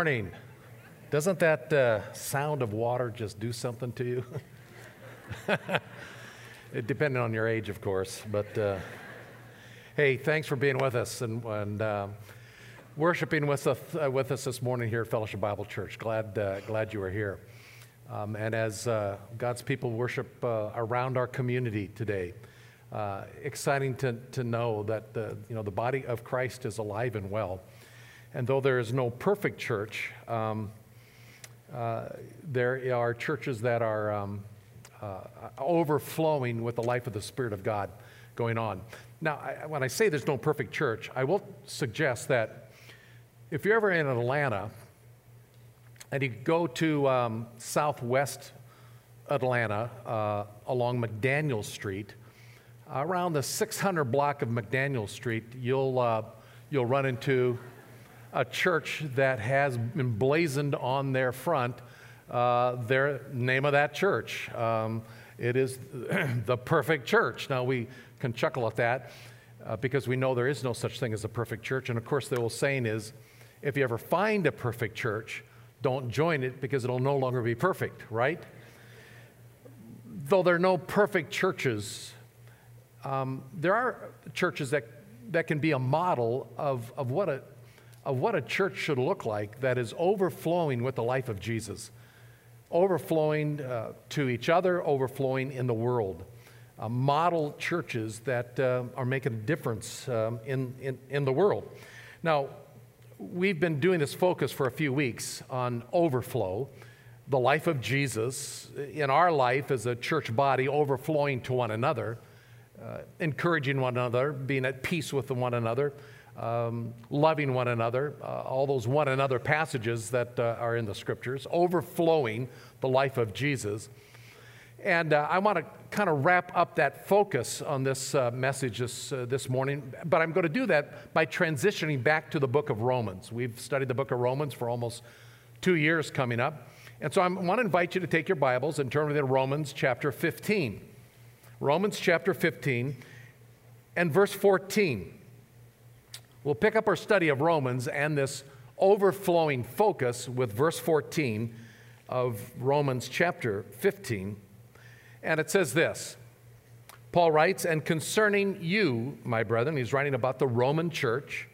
Morning. Doesn't that uh, sound of water just do something to you? it, depending on your age, of course. But uh, hey, thanks for being with us and, and uh, worshiping with us, uh, with us this morning here at Fellowship Bible Church. Glad, uh, glad you are here. Um, and as uh, God's people worship around our community today, exciting to, to know that the, you know, the body of Christ is alive and well. And though there is no perfect church, um, uh, there are churches that are um, uh, overflowing with the life of the Spirit of God going on. Now, I, when I say there's no perfect church, I will suggest that if you're ever in Atlanta and you go to um, southwest Atlanta uh, along McDaniel Street, around the 600 block of McDaniel Street, you'll, uh, you'll run into a church that has emblazoned on their front uh, their name of that church. Um, it is the perfect church. Now, we can chuckle at that uh, because we know there is no such thing as a perfect church. And of course, the old saying is if you ever find a perfect church, don't join it because it'll no longer be perfect, right? Though there are no perfect churches, um, there are churches that, that can be a model of, of what a of what a church should look like that is overflowing with the life of Jesus, overflowing uh, to each other, overflowing in the world. Uh, model churches that uh, are making a difference um, in, in, in the world. Now, we've been doing this focus for a few weeks on overflow, the life of Jesus in our life as a church body, overflowing to one another, uh, encouraging one another, being at peace with one another um, loving one another, uh, all those one another passages that uh, are in the scriptures, overflowing the life of Jesus. And uh, I want to kind of wrap up that focus on this uh, message this, uh, this morning, but I'm going to do that by transitioning back to the book of Romans. We've studied the book of Romans for almost two years coming up. And so I want to invite you to take your Bibles and turn to Romans chapter 15. Romans chapter 15 and verse 14. We'll pick up our study of Romans and this overflowing focus with verse 14 of Romans chapter 15. And it says this Paul writes, And concerning you, my brethren, he's writing about the Roman church,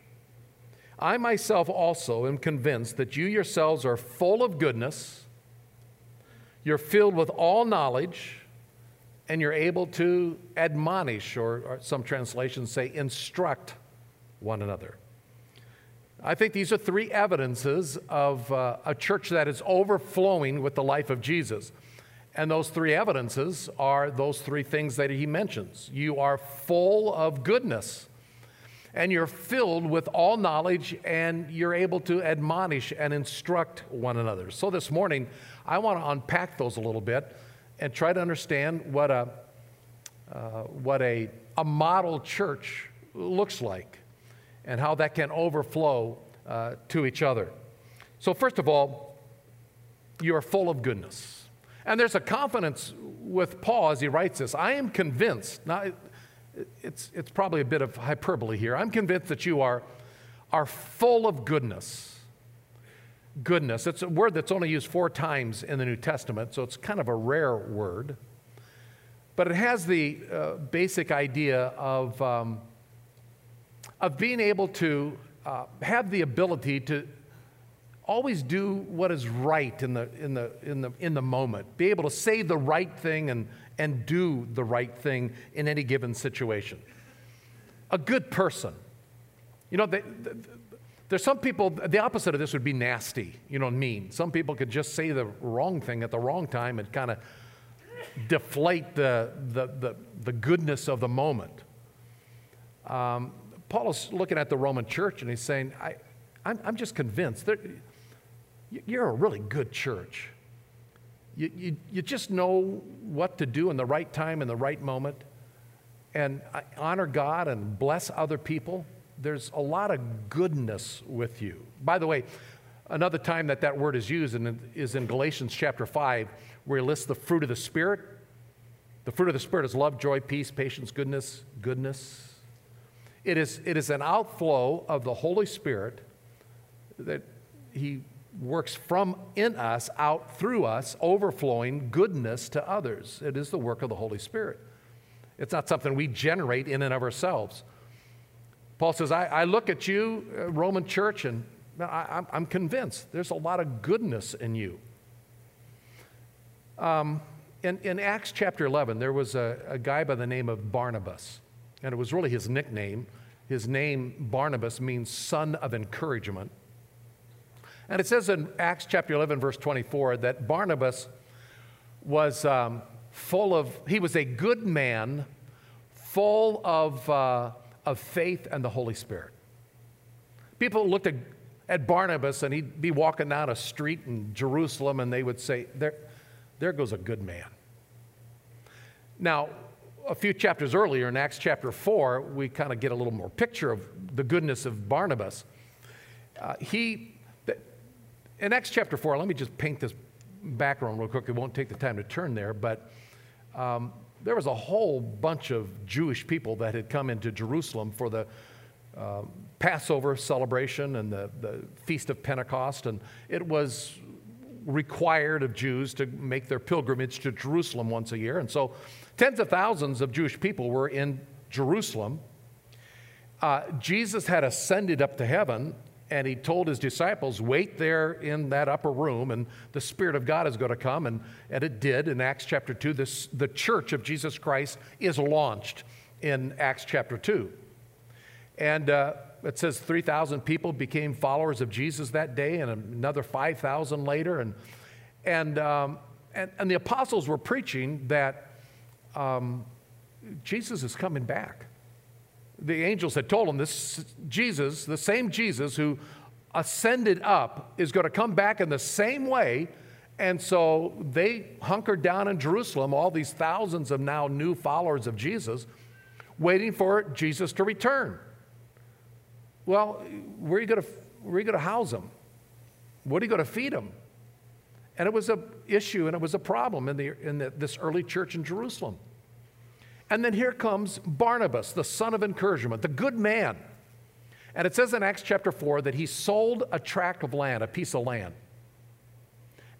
I myself also am convinced that you yourselves are full of goodness, you're filled with all knowledge, and you're able to admonish, or, or some translations say instruct one another. I think these are three evidences of uh, a church that is overflowing with the life of Jesus. And those three evidences are those three things that he mentions. You are full of goodness, and you're filled with all knowledge, and you're able to admonish and instruct one another. So this morning, I want to unpack those a little bit and try to understand what a, uh, what a, a model church looks like and how that can overflow uh, to each other. So, first of all, you are full of goodness. And there's a confidence with Paul as he writes this. I am convinced, now it's, it's probably a bit of hyperbole here, I'm convinced that you are, are full of goodness. Goodness. It's a word that's only used four times in the New Testament, so it's kind of a rare word. But it has the uh, basic idea of um, of being able to uh, have the ability to always do what is right in the, in, the, in, the, in the moment, be able to say the right thing and, and do the right thing in any given situation. A good person. You know, they, they, there's some people, the opposite of this would be nasty, you know, mean. Some people could just say the wrong thing at the wrong time and kind of deflate the, the, the, the, goodness of the moment. Um, Paul is looking at the Roman church and he's saying, I, I'm, I'm just convinced that you're a really good church. You, you, you just know what to do in the right time, in the right moment, and honor God and bless other people. There's a lot of goodness with you. By the way, another time that that word is used is in Galatians chapter 5, where he lists the fruit of the Spirit. The fruit of the Spirit is love, joy, peace, patience, goodness, goodness, it is, it is an outflow of the Holy Spirit that He works from in us, out through us, overflowing goodness to others. It is the work of the Holy Spirit. It's not something we generate in and of ourselves. Paul says, I, I look at you, uh, Roman church, and I, am convinced there's a lot of goodness in you. Um, in, in, Acts chapter 11, there was a, a guy by the name of Barnabas, and it was really his nickname. His name, Barnabas, means son of encouragement. And it says in Acts chapter 11, verse 24, that Barnabas was um, full of, he was a good man, full of, uh, of faith and the Holy Spirit. People looked at, at Barnabas and he'd be walking down a street in Jerusalem and they would say, There, there goes a good man. Now, a few chapters earlier in Acts chapter 4, we kind of get a little more picture of the goodness of Barnabas. Uh, he, in Acts chapter 4, let me just paint this background real quick. It won't take the time to turn there, but um, there was a whole bunch of Jewish people that had come into Jerusalem for the uh, Passover celebration and the, the Feast of Pentecost, and it was required of Jews to make their pilgrimage to Jerusalem once a year. And so tens of thousands of Jewish people were in Jerusalem. Uh, Jesus had ascended up to heaven, and he told his disciples, Wait there in that upper room, and the Spirit of God is going to come. And, and it did in Acts chapter 2. This, the church of Jesus Christ is launched in Acts chapter 2. And uh, it says 3,000 people became followers of Jesus that day, and another 5,000 later. And, and, um, and, and, the apostles were preaching that um, Jesus is coming back. The angels had told them this Jesus, the same Jesus who ascended up, is going to come back in the same way. And so they hunkered down in Jerusalem, all these thousands of now new followers of Jesus, waiting for Jesus to return. Well, where are you going to, where are you going to house them? What are you going to feed them? And it was an issue and it was a problem in, the, in the, this early church in Jerusalem. And then here comes Barnabas, the son of encouragement, the good man. And it says in Acts chapter 4 that he sold a tract of land, a piece of land.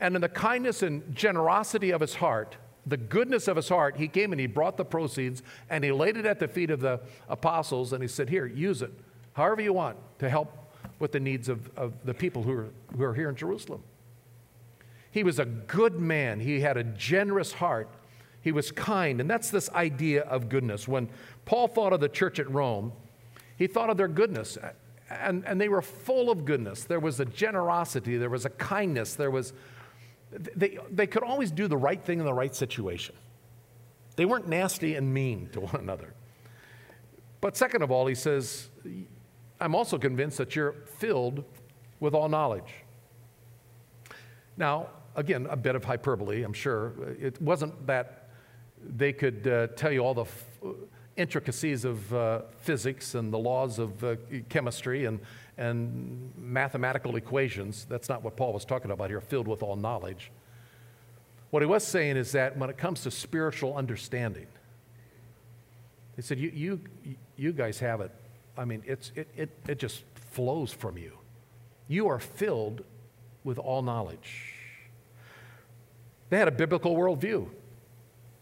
And in the kindness and generosity of his heart, the goodness of his heart, he came and he brought the proceeds and he laid it at the feet of the apostles and he said, Here, use it however you want to help with the needs of, of the people who are, who are here in Jerusalem. He was a good man, he had a generous heart, he was kind, and that's this idea of goodness. When Paul thought of the church at Rome, he thought of their goodness. And, and they were full of goodness. There was a generosity, there was a kindness, there was, they, they could always do the right thing in the right situation. They weren't nasty and mean to one another. But second of all, he says, I'm also convinced that you're filled with all knowledge. Now, again, a bit of hyperbole, I'm sure. It wasn't that they could uh, tell you all the f- intricacies of uh, physics and the laws of uh, chemistry and, and mathematical equations. That's not what Paul was talking about here, filled with all knowledge. What he was saying is that when it comes to spiritual understanding, he said, You, you, you guys have it I mean, it's, it, it, it just flows from you. You are filled with all knowledge. They had a biblical worldview.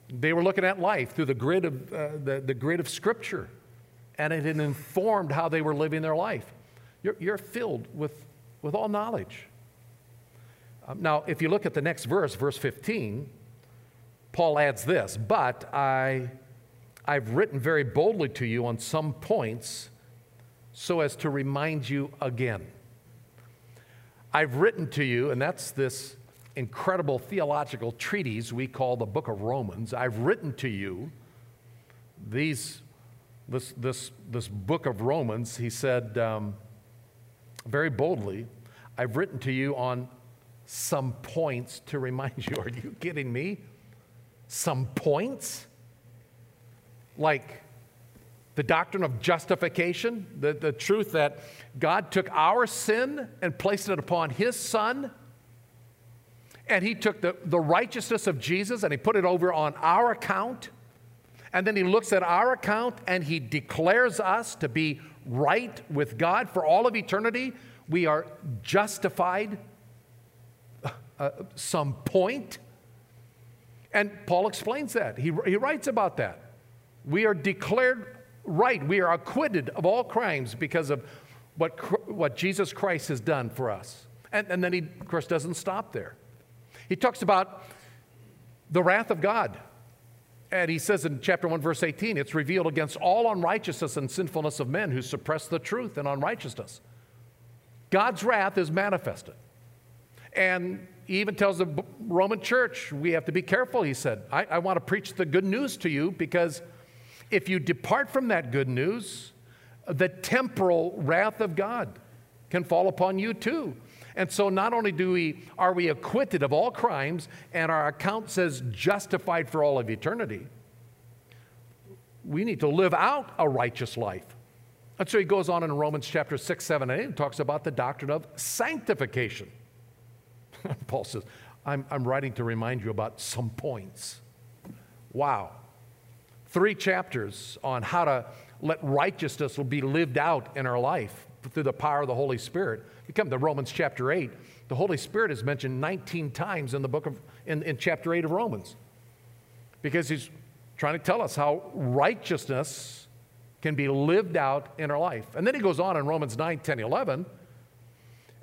They were looking at life through the grid of, uh, the, the grid of Scripture, and it had informed how they were living their life. You're, you're filled with, with all knowledge. Um, now, if you look at the next verse, verse 15, Paul adds this But I, I've written very boldly to you on some points so as to remind you again. I've written to you, and that's this incredible theological treatise we call the book of Romans. I've written to you these, this, this, this book of Romans, he said um, very boldly, I've written to you on some points to remind you. Are you kidding me? Some points? Like, the doctrine of justification, the, the truth that God took our sin and placed it upon his son. And he took the, the righteousness of Jesus and he put it over on our account. And then he looks at our account and he declares us to be right with God for all of eternity we are justified uh, some point. And Paul explains that. He, he writes about that. We are declared right. We are acquitted of all crimes because of what, what Jesus Christ has done for us. And, and then he, of course, doesn't stop there. He talks about the wrath of God. And he says in chapter 1, verse 18, it's revealed against all unrighteousness and sinfulness of men who suppress the truth and unrighteousness. God's wrath is manifested. And he even tells the Roman church, we have to be careful, he said. I, I want to preach the good news to you because if you depart from that good news, the temporal wrath of God can fall upon you too. And so not only do we are we acquitted of all crimes and our account says justified for all of eternity, we need to live out a righteous life. And so he goes on in Romans chapter 6, 7, and 8 and talks about the doctrine of sanctification. Paul says, I'm, I'm writing to remind you about some points. Wow. Three chapters on how to let righteousness be lived out in our life through the power of the Holy Spirit. You come to Romans chapter 8, the Holy Spirit is mentioned 19 times in the book of, in, in chapter 8 of Romans. Because he's trying to tell us how righteousness can be lived out in our life. And then he goes on in Romans 9, 10, 11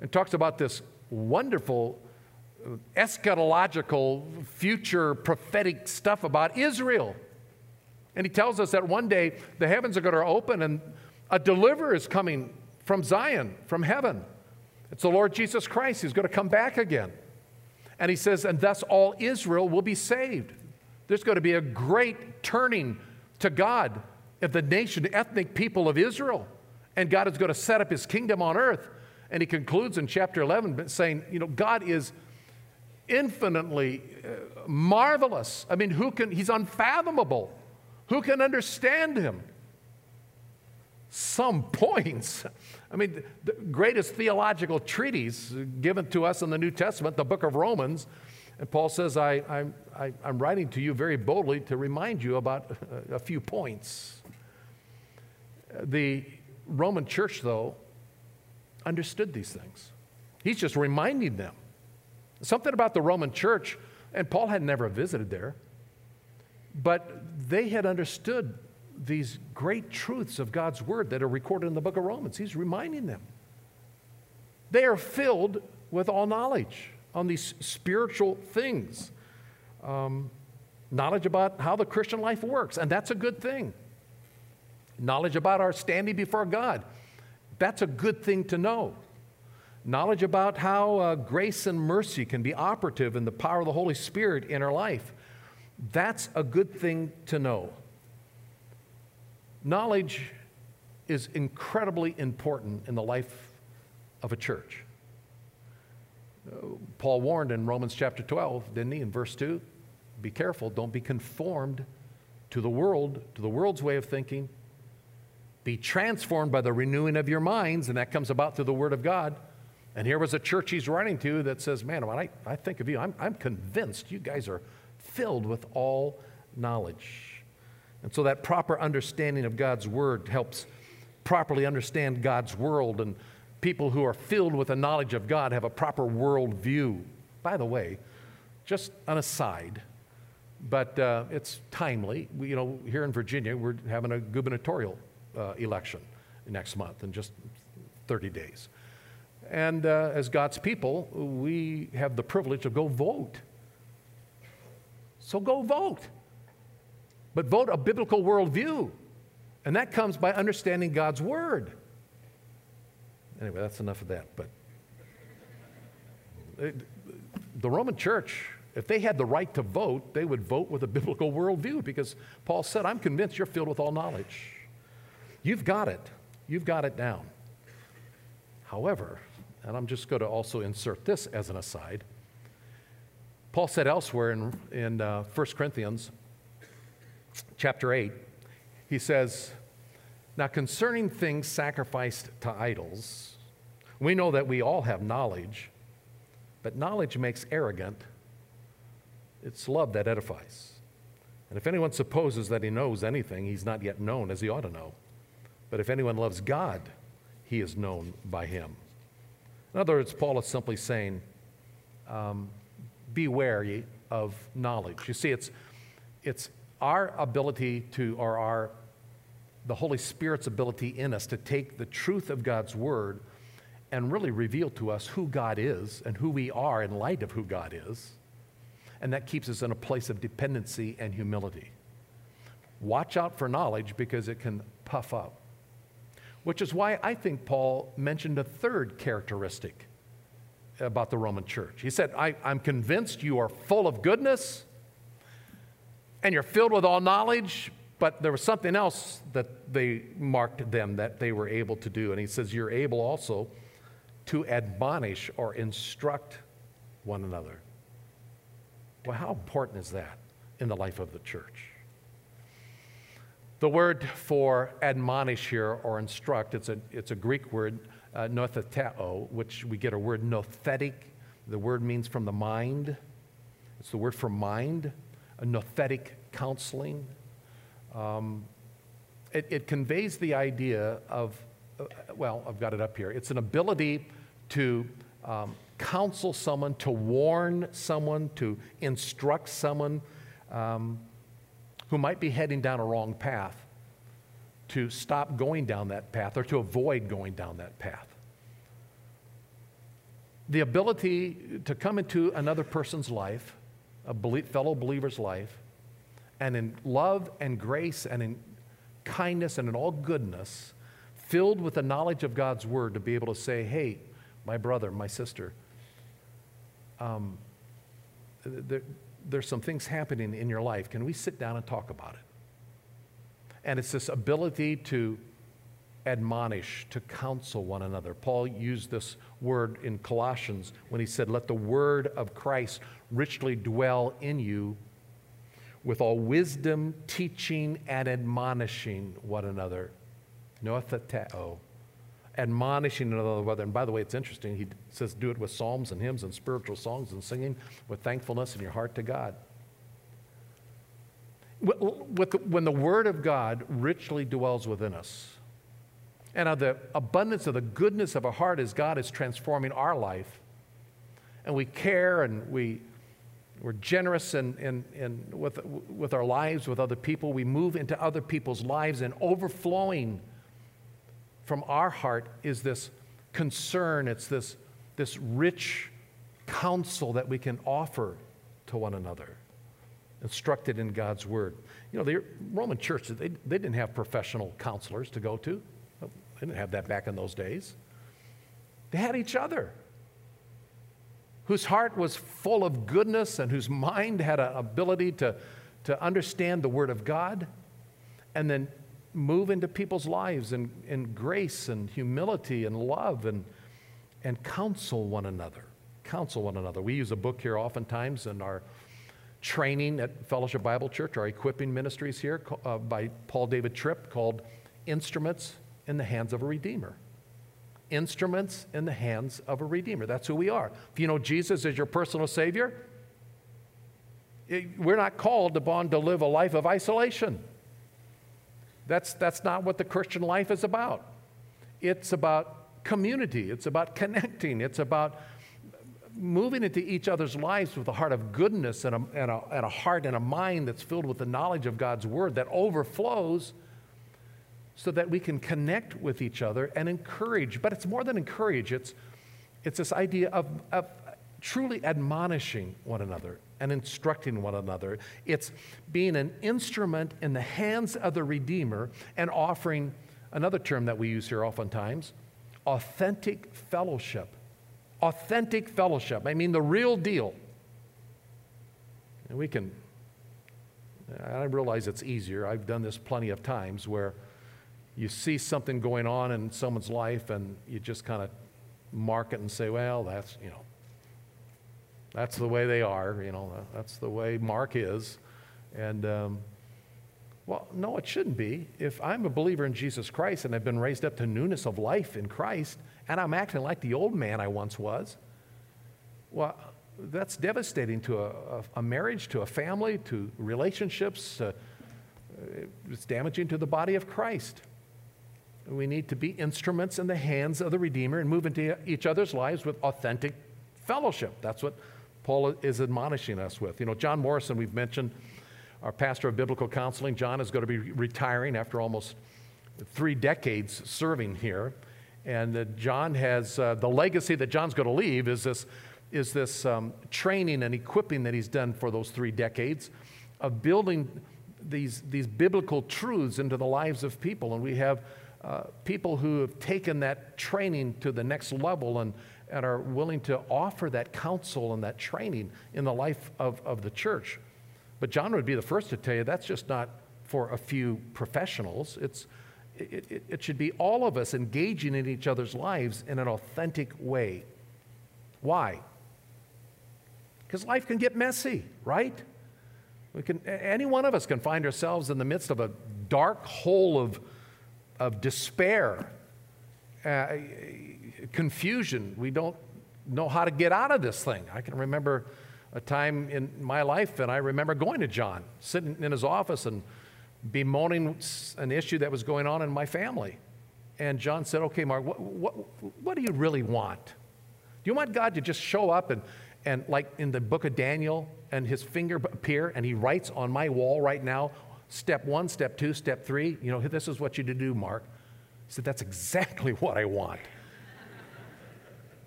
and talks about this wonderful uh, eschatological, future prophetic stuff about Israel. And he tells us that one day the heavens are going to open and a deliverer is coming from Zion, from heaven. It's the Lord Jesus Christ. He's going to come back again. And he says, and thus all Israel will be saved. There's going to be a great turning to God of the nation, ethnic people of Israel. And God is going to set up his kingdom on earth. And he concludes in chapter 11 saying, you know, God is infinitely uh, marvelous. I mean, who can, he's unfathomable. Who can understand him? Some points. I mean, the greatest theological treatise given to us in the New Testament, the book of Romans, and Paul says, I, I'm, I, am writing to you very boldly to remind you about a, a few points. The Roman church, though, understood these things. He's just reminding them. Something about the Roman church, and Paul had never visited there, but they had understood these great truths of God's word that are recorded in the book of Romans. He's reminding them. They are filled with all knowledge on these spiritual things, um, knowledge about how the Christian life works, and that's a good thing. Knowledge about our standing before God, that's a good thing to know. Knowledge about how uh, grace and mercy can be operative in the power of the Holy Spirit in our life, that's a good thing to know. Knowledge is incredibly important in the life of a church. Paul warned in Romans chapter 12, didn't he, in verse 2? Be careful, don't be conformed to the world, to the world's way of thinking. Be transformed by the renewing of your minds, and that comes about through the Word of God. And here was a church he's writing to that says, Man, when I, I think of you, I'm, I'm convinced you guys are filled with all knowledge. And so that proper understanding of God's word helps properly understand God's world. And people who are filled with a knowledge of God have a proper world view. By the way, just an aside, but uh, it's timely. We, you know, here in Virginia, we're having a gubernatorial uh, election next month in just 30 days. And uh, as God's people, we have the privilege of go vote. So go vote but vote a biblical worldview. And that comes by understanding God's word. Anyway, that's enough of that. But the Roman church, if they had the right to vote, they would vote with a biblical worldview because Paul said, I'm convinced you're filled with all knowledge. You've got it. You've got it down. However, and I'm just going to also insert this as an aside, Paul said elsewhere in, in uh, 1 Corinthians chapter 8, he says, Now concerning things sacrificed to idols, we know that we all have knowledge, but knowledge makes arrogant. It's love that edifies. And if anyone supposes that he knows anything, he's not yet known as he ought to know. But if anyone loves God, he is known by him. In other words, Paul is simply saying, um, be wary of knowledge. You see, it's, it's our ability to, or our, the Holy Spirit's ability in us to take the truth of God's Word and really reveal to us who God is and who we are in light of who God is. And that keeps us in a place of dependency and humility. Watch out for knowledge because it can puff up. Which is why I think Paul mentioned a third characteristic about the Roman church. He said, I, am convinced you are full of goodness and you're filled with all knowledge, but there was something else that they marked them that they were able to do. And he says, You're able also to admonish or instruct one another. Well, how important is that in the life of the church? The word for admonish here or instruct, it's a, it's a Greek word, uh, noutheteo, which we get a word nouthetic. The word means from the mind. It's the word for mind, nouthetic counseling. Um, it, it conveys the idea of uh, well, I've got it up here. It's an ability to um, counsel someone, to warn someone, to instruct someone um, who might be heading down a wrong path, to stop going down that path or to avoid going down that path. The ability to come into another person's life, a fellow believer's life, and in love and grace and in kindness and in all goodness, filled with the knowledge of God's word to be able to say, hey, my brother, my sister, um, there, there's some things happening in your life. Can we sit down and talk about it? And it's this ability to admonish, to counsel one another. Paul used this word in Colossians when he said, Let the word of Christ richly dwell in you with all wisdom, teaching, and admonishing one another noutheteo, admonishing one another. And by the way, it's interesting. He says, do it with psalms and hymns and spiritual songs and singing with thankfulness in your heart to God. When the Word of God richly dwells within us, and of the abundance of the goodness of our heart as God is transforming our life, and we care and we, we're generous in, in, in with, with our lives with other people, we move into other people's lives and overflowing from our heart is this concern, it's this, this rich counsel that we can offer to one another, instructed in God's word. You know, the Roman church, they, they didn't have professional counselors to go to. They didn't have that back in those days. They had each other, whose heart was full of goodness and whose mind had an ability to, to understand the Word of God and then move into people's lives in, in grace and humility and love and, and counsel one another. Counsel one another. We use a book here oftentimes in our training at Fellowship Bible Church, our equipping ministries here uh, by Paul David Tripp called Instruments in the Hands of a Redeemer. Instruments in the hands of a Redeemer. That's who we are. If you know Jesus as your personal Savior, eh, we're not called upon to live a life of isolation. That's, that's not what the Christian life is about. It's about community, it's about connecting, it's about moving into each other's lives with a heart of goodness and a, and a, and a heart and a mind that's filled with the knowledge of God's word that overflows so that we can connect with each other and encourage. But it's more than encourage, it's, it's this idea of, of truly admonishing one another and instructing one another. It's being an instrument in the hands of the Redeemer and offering another term that we use here oftentimes authentic fellowship. Authentic fellowship. I mean, the real deal. And we can, I realize it's easier. I've done this plenty of times where you see something going on in someone's life and you just kind of mark it and say, well, that's, you know, that's the way they are, you know, that's the way Mark is. And, um, well, no, it shouldn't be. If I'm a believer in Jesus Christ and I've been raised up to newness of life in Christ, and I'm acting like the old man I once was, well, that's devastating to a, a, marriage, to a family, to relationships. Uh, it's damaging to the body of Christ. We need to be instruments in the hands of the Redeemer and move into each other's lives with authentic fellowship. That's what Paul is admonishing us with. You know, John Morrison, we've mentioned, our pastor of biblical counseling. John is going to be retiring after almost three decades serving here. And uh, John has uh, the legacy that John's going to leave is this, is this um, training and equipping that he's done for those three decades of building these, these biblical truths into the lives of people. And we have uh, people who have taken that training to the next level and, and are willing to offer that counsel and that training in the life of, of the church. But John would be the first to tell you that's just not for a few professionals. It's, it, it, it should be all of us engaging in each other's lives in an authentic way. Why? Because life can get messy, right? We can, any one of us can find ourselves in the midst of a dark hole of, of despair, uh, confusion. We don't know how to get out of this thing. I can remember a time in my life, and I remember going to John, sitting in his office and bemoaning an issue that was going on in my family. And John said, Okay, Mark, what, what, what do you really want? Do you want God to just show up and, and, like in the book of Daniel, and his finger appear and he writes on my wall right now, step one, step two, step three? You know, this is what you do, Mark. He said, That's exactly what I want.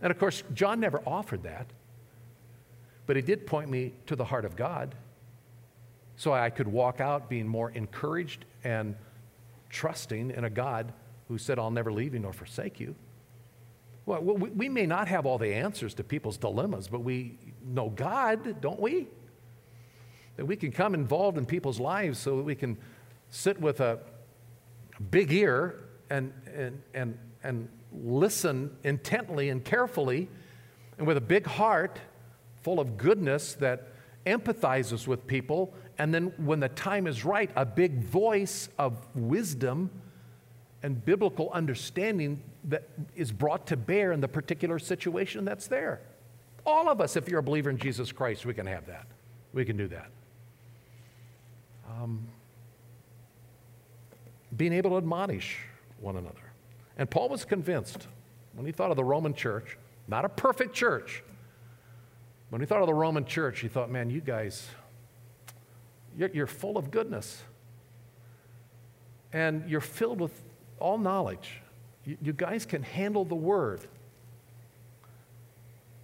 and of course, John never offered that, but he did point me to the heart of God so I could walk out being more encouraged and trusting in a God who said, I'll never leave you nor forsake you. Well, we may not have all the answers to people's dilemmas, but we know God, don't we? That we can come involved in people's lives so that we can sit with a big ear and, and, and, and listen intently and carefully and with a big heart full of goodness that empathizes with people and then when the time is right, a big voice of wisdom and biblical understanding that is brought to bear in the particular situation that's there. All of us, if you're a believer in Jesus Christ, we can have that. We can do that. Um, being able to admonish one another. And Paul was convinced when he thought of the Roman church, not a perfect church, when he thought of the Roman church, he thought, man, you guys, you're, you're full of goodness. And you're filled with all knowledge. You, you guys can handle the word.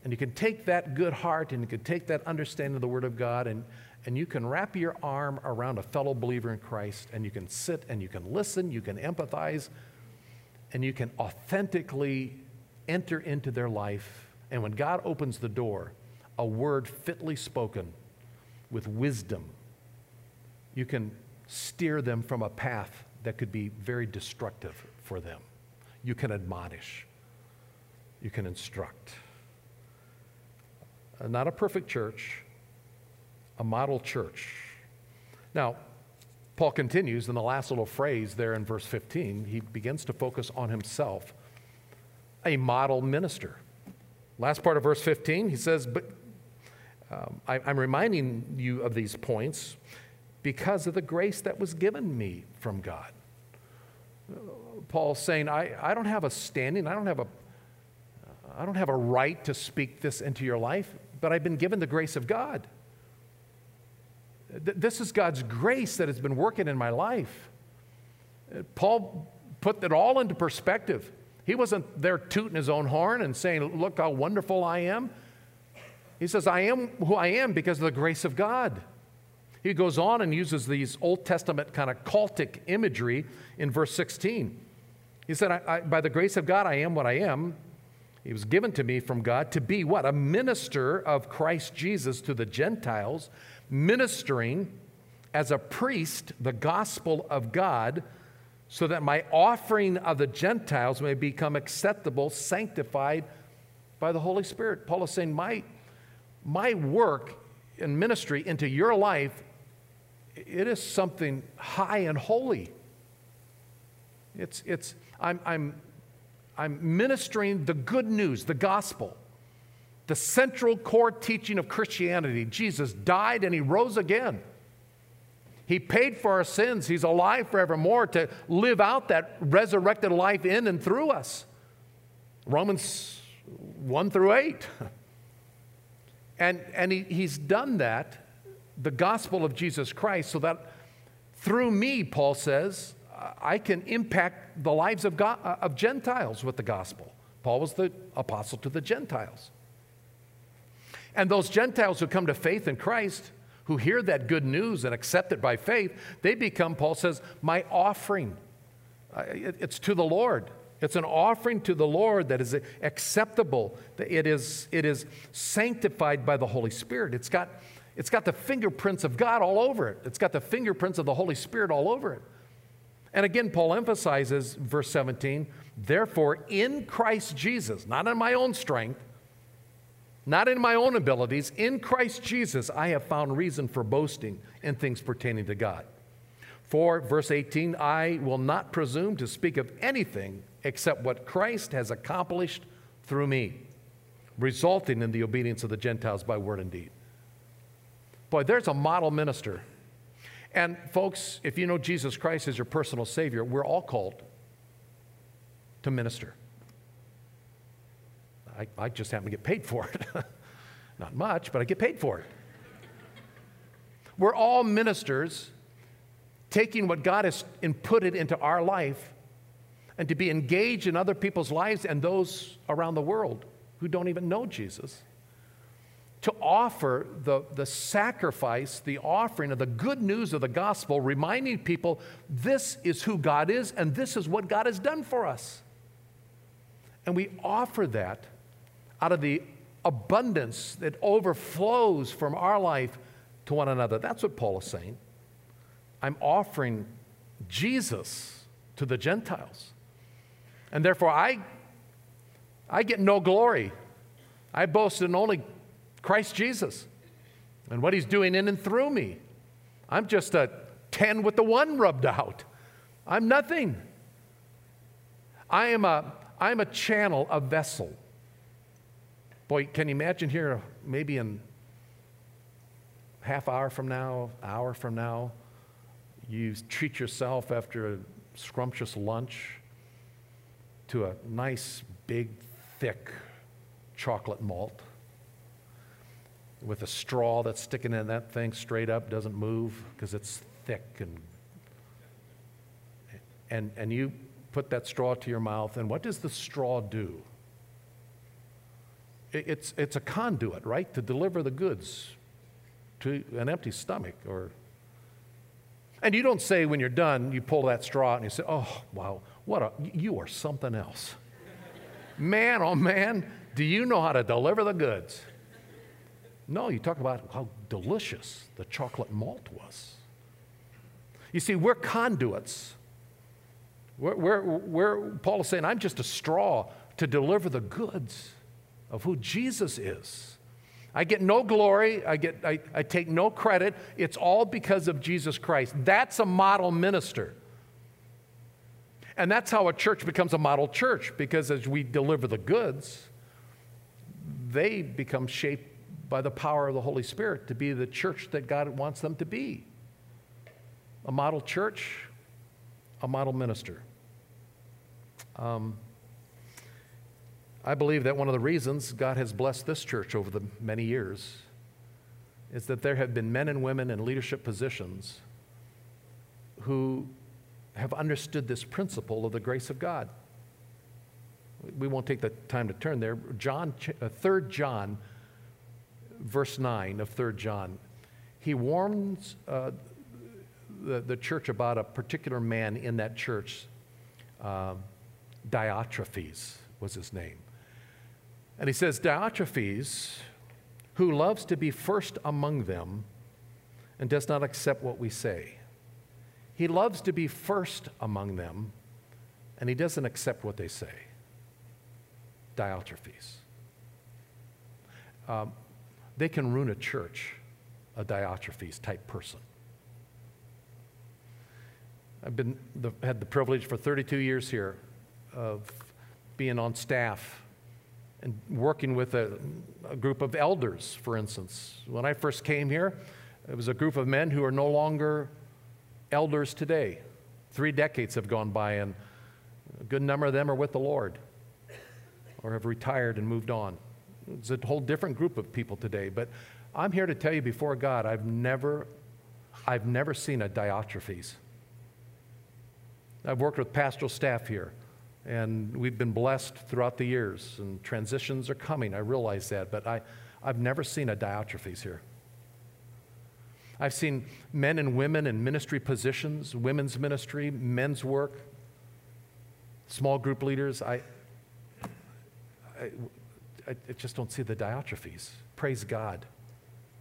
And you can take that good heart and you can take that understanding of the Word of God and, and you can wrap your arm around a fellow believer in Christ and you can sit and you can listen, you can empathize, and you can authentically enter into their life. And when God opens the door, a word fitly spoken with wisdom you can steer them from a path that could be very destructive for them. You can admonish, you can instruct. Uh, not a perfect church, a model church. Now, Paul continues in the last little phrase there in verse 15. He begins to focus on himself, a model minister. Last part of verse 15, he says, But um, I, I'm reminding you of these points because of the grace that was given me from God. Paul's saying, I, I don't have a standing, I don't have a, I don't have a right to speak this into your life, but I've been given the grace of God. This is God's grace that has been working in my life. Paul put it all into perspective. He wasn't there tooting his own horn and saying, Look how wonderful I am. He says, I am who I am because of the grace of God. He goes on and uses these Old Testament kind of cultic imagery in verse 16. He said, I, I, By the grace of God, I am what I am. He was given to me from God to be what? A minister of Christ Jesus to the Gentiles, ministering as a priest the gospel of God, so that my offering of the Gentiles may become acceptable, sanctified by the Holy Spirit. Paul is saying, My, my work and ministry into your life it is something high and holy. It's, it's, I'm, I'm, I'm ministering the good news, the gospel, the central core teaching of Christianity. Jesus died and he rose again. He paid for our sins. He's alive forevermore to live out that resurrected life in and through us. Romans 1 through 8. And, and he, he's done that, the gospel of Jesus Christ, so that through me, Paul says, I can impact the lives of, God, of Gentiles with the gospel. Paul was the apostle to the Gentiles. And those Gentiles who come to faith in Christ, who hear that good news and accept it by faith, they become, Paul says, my offering. It's to the Lord. It's an offering to the Lord that is acceptable. It is, it is sanctified by the Holy Spirit. It's got, it's got the fingerprints of God all over it, it's got the fingerprints of the Holy Spirit all over it. And again, Paul emphasizes, verse 17, therefore, in Christ Jesus, not in my own strength, not in my own abilities, in Christ Jesus, I have found reason for boasting in things pertaining to God. For, verse 18, I will not presume to speak of anything except what Christ has accomplished through me, resulting in the obedience of the Gentiles by word and deed. Boy, there's a model minister. And, folks, if you know Jesus Christ as your personal Savior, we're all called to minister. I, I just happen to get paid for it. Not much, but I get paid for it. We're all ministers taking what God has inputted into our life and to be engaged in other people's lives and those around the world who don't even know Jesus. To offer the, the sacrifice, the offering of the good news of the gospel, reminding people this is who God is and this is what God has done for us. And we offer that out of the abundance that overflows from our life to one another. That's what Paul is saying. I'm offering Jesus to the Gentiles. And therefore, I, I get no glory. I boast in only Christ Jesus and what he's doing in and through me. I'm just a 10 with the one rubbed out. I'm nothing. I am a, I'm a channel, a vessel Boy, can you imagine here, maybe in half hour from now, hour from now, you treat yourself after a scrumptious lunch to a nice, big, thick chocolate malt with a straw that's sticking in that thing straight up, doesn't move because it's thick and and and you put that straw to your mouth and what does the straw do? It's, it's a conduit, right, to deliver the goods to an empty stomach or and you don't say when you're done you pull that straw and you say oh wow what a you are something else. Man oh man do you know how to deliver the goods? No you talk about how delicious the chocolate malt was. You see we're conduits. We're, we're, we're paul is saying i'm just a straw to deliver the goods of who Jesus is. I get no glory, I, get, I, I take no credit. It's all because of Jesus Christ. That's a model minister. And that's how a church becomes a model church, because as we deliver the goods, they become shaped by the power of the Holy Spirit to be the church that God wants them to be. A model church, a model minister. Um, I believe that one of the reasons God has blessed this church over the many years is that there have been men and women in leadership positions who have understood this principle of the grace of God. We won't take the time to turn there. John, uh, 3 John, verse 9 of 3 John, he warns uh, the, the church about a particular man in that church. Uh, Diotrephes was his name. And he says, Diotrephes, who loves to be first among them and does not accept what we say. He loves to be first among them and he doesn't accept what they say. Diotrephes. Um, they can ruin a church, a Diotrephes type person. I've been the, had the privilege for 32 years here of being on staff and working with a, a, group of elders, for instance. When I first came here, it was a group of men who are no longer elders today. Three decades have gone by, and a good number of them are with the Lord or have retired and moved on. It's a whole different group of people today. But I'm here to tell you before God, I've never, I've never seen a Diotrephes. I've worked with pastoral staff here, and we've been blessed throughout the years, and transitions are coming. I realize that, but I, I've never seen a Diotrephes here. I've seen men and women in ministry positions, women's ministry, men's work, small group leaders. I, I, I just don't see the Diotrephes. Praise God.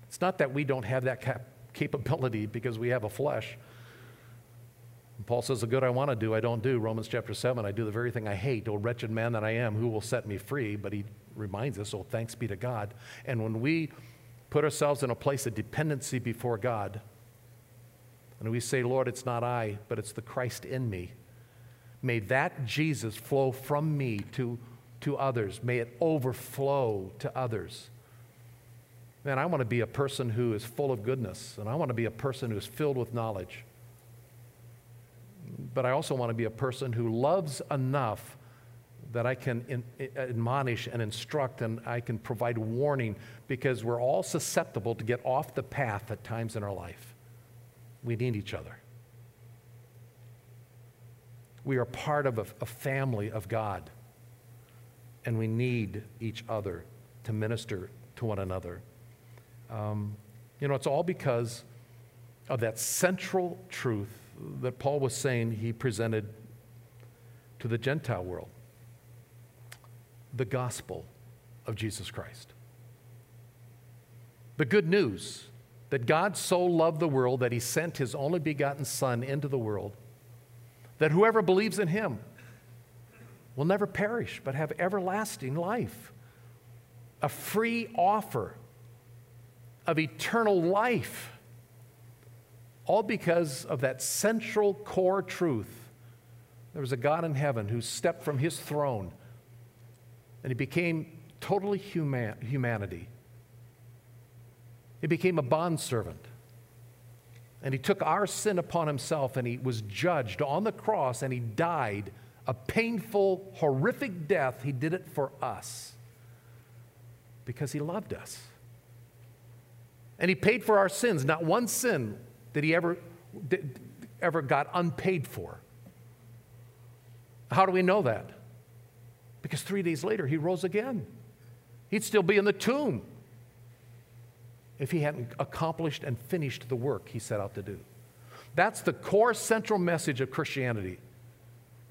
It's not that we don't have that cap- capability because we have a flesh. Paul says, The good I want to do, I don't do. Romans chapter 7, I do the very thing I hate. O wretched man that I am, who will set me free? But he reminds us, Oh, thanks be to God. And when we put ourselves in a place of dependency before God, and we say, Lord, it's not I, but it's the Christ in me, may that Jesus flow from me to, to others. May it overflow to others. Man, I want to be a person who is full of goodness, and I want to be a person who is filled with knowledge but I also want to be a person who loves enough that I can in, admonish and instruct and I can provide warning because we're all susceptible to get off the path at times in our life. We need each other. We are part of a, a family of God, and we need each other to minister to one another. Um, you know, it's all because of that central truth that Paul was saying he presented to the Gentile world the gospel of Jesus Christ. The good news that God so loved the world that he sent his only begotten Son into the world, that whoever believes in him will never perish but have everlasting life. A free offer of eternal life all because of that central core truth. There was a God in heaven who stepped from his throne and he became totally human, humanity. He became a bondservant. And he took our sin upon himself and he was judged on the cross and he died a painful, horrific death. He did it for us because he loved us. And he paid for our sins. Not one sin that he ever, ever got unpaid for. How do we know that? Because three days later, he rose again. He'd still be in the tomb if he hadn't accomplished and finished the work he set out to do. That's the core central message of Christianity.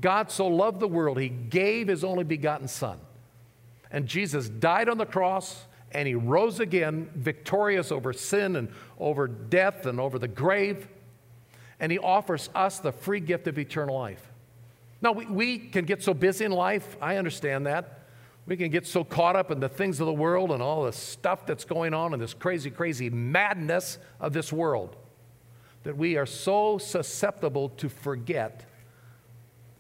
God so loved the world, he gave his only begotten Son. And Jesus died on the cross, and he rose again, victorious over sin and over death and over the grave. And he offers us the free gift of eternal life. Now, we, we can get so busy in life, I understand that. We can get so caught up in the things of the world and all the stuff that's going on in this crazy, crazy madness of this world that we are so susceptible to forget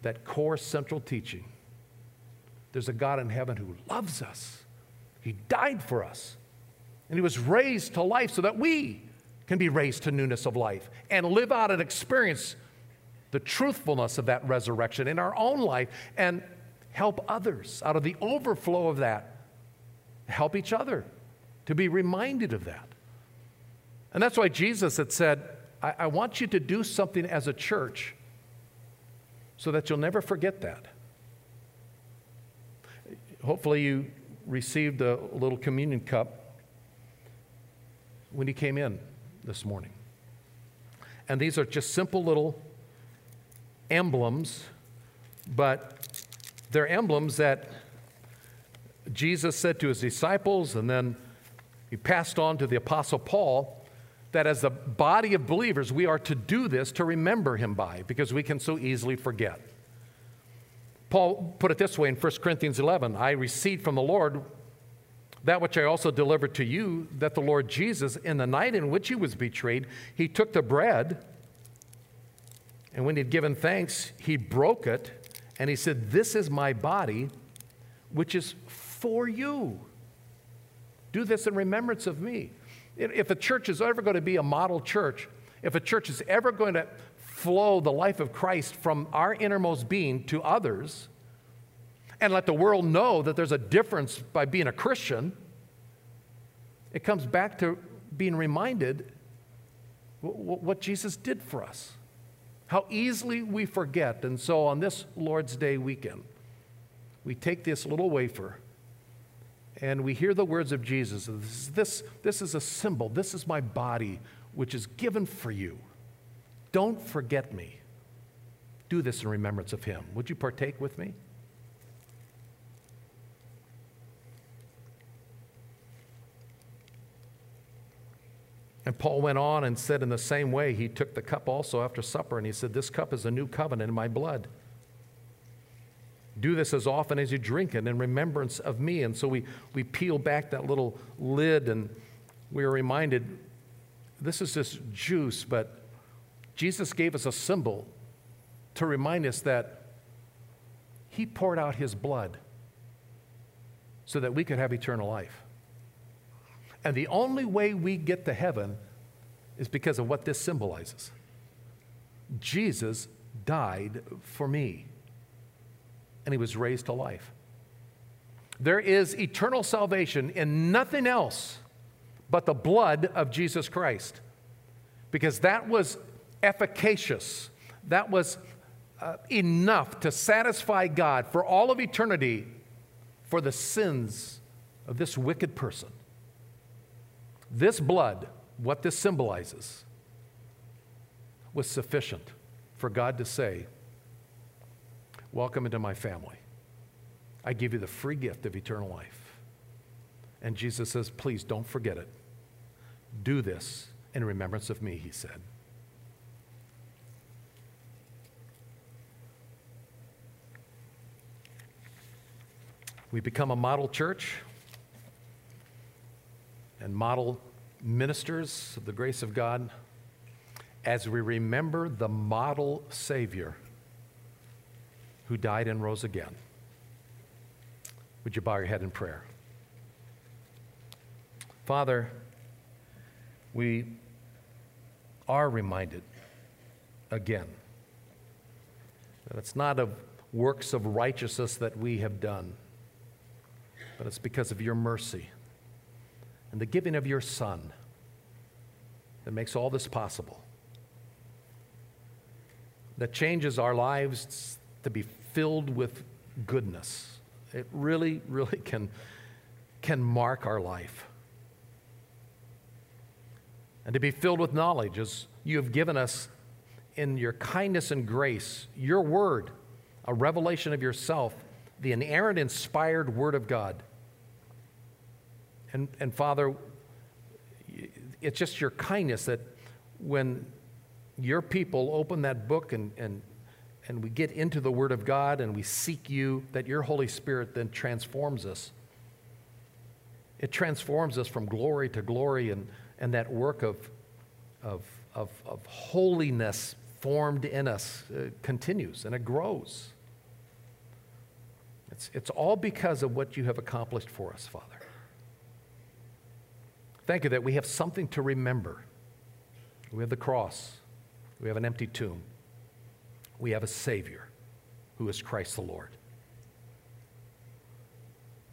that core central teaching. There's a God in heaven who loves us he died for us. And he was raised to life so that we can be raised to newness of life and live out and experience the truthfulness of that resurrection in our own life and help others out of the overflow of that. Help each other to be reminded of that. And that's why Jesus had said, I, I want you to do something as a church so that you'll never forget that. Hopefully, you received a little communion cup when he came in this morning. And these are just simple little emblems, but they're emblems that Jesus said to his disciples, and then he passed on to the Apostle Paul that as a body of believers, we are to do this to remember him by, because we can so easily forget. Paul put it this way in 1 Corinthians 11 I received from the Lord that which I also delivered to you, that the Lord Jesus, in the night in which he was betrayed, he took the bread, and when he'd given thanks, he broke it, and he said, This is my body, which is for you. Do this in remembrance of me. If a church is ever going to be a model church, if a church is ever going to flow the life of Christ from our innermost being to others and let the world know that there's a difference by being a Christian, it comes back to being reminded what Jesus did for us. How easily we forget. And so on this Lord's Day weekend, we take this little wafer and we hear the words of Jesus. This, this, this is a symbol. This is my body, which is given for you. Don't forget me. Do this in remembrance of him. Would you partake with me? And Paul went on and said, in the same way, he took the cup also after supper, and he said, This cup is a new covenant in my blood. Do this as often as you drink it in remembrance of me. And so we, we peel back that little lid, and we are reminded this is just juice, but Jesus gave us a symbol to remind us that he poured out his blood so that we could have eternal life. And the only way we get to heaven is because of what this symbolizes. Jesus died for me, and he was raised to life. There is eternal salvation in nothing else but the blood of Jesus Christ, because that was efficacious, that was uh, enough to satisfy God for all of eternity for the sins of this wicked person. This blood, what this symbolizes, was sufficient for God to say, Welcome into my family. I give you the free gift of eternal life. And Jesus says, Please don't forget it. Do this in remembrance of me, he said. We become a model church and model ministers of the grace of God as we remember the model Savior who died and rose again. Would you bow your head in prayer? Father, we are reminded again that it's not of works of righteousness that we have done, but it's because of your mercy and the giving of your Son that makes all this possible, that changes our lives to be filled with goodness. It really, really can, can mark our life. And to be filled with knowledge, as you have given us in your kindness and grace, your word, a revelation of yourself, the inerrant, inspired word of God and, and Father, it's just your kindness that when your people open that book and, and, and we get into the Word of God and we seek you, that your Holy Spirit then transforms us. It transforms us from glory to glory, and, and that work of, of, of, of holiness formed in us uh, continues and it grows. It's, it's all because of what you have accomplished for us, Father. Thank you that we have something to remember. We have the cross, we have an empty tomb, we have a Savior who is Christ the Lord.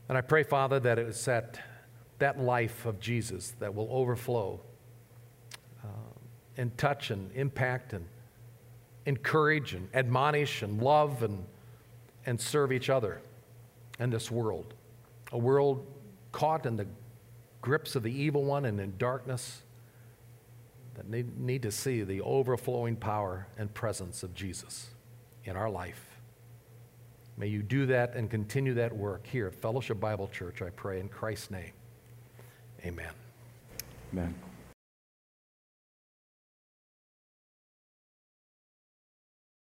And I pray, Father, that it is that, that life of Jesus that will overflow uh, and touch and impact and encourage and admonish and love and, and serve each other in this world. A world caught in the grips of the evil one and in darkness that need, need to see the overflowing power and presence of Jesus in our life. May you do that and continue that work here at Fellowship Bible Church, I pray in Christ's name. Amen. Amen.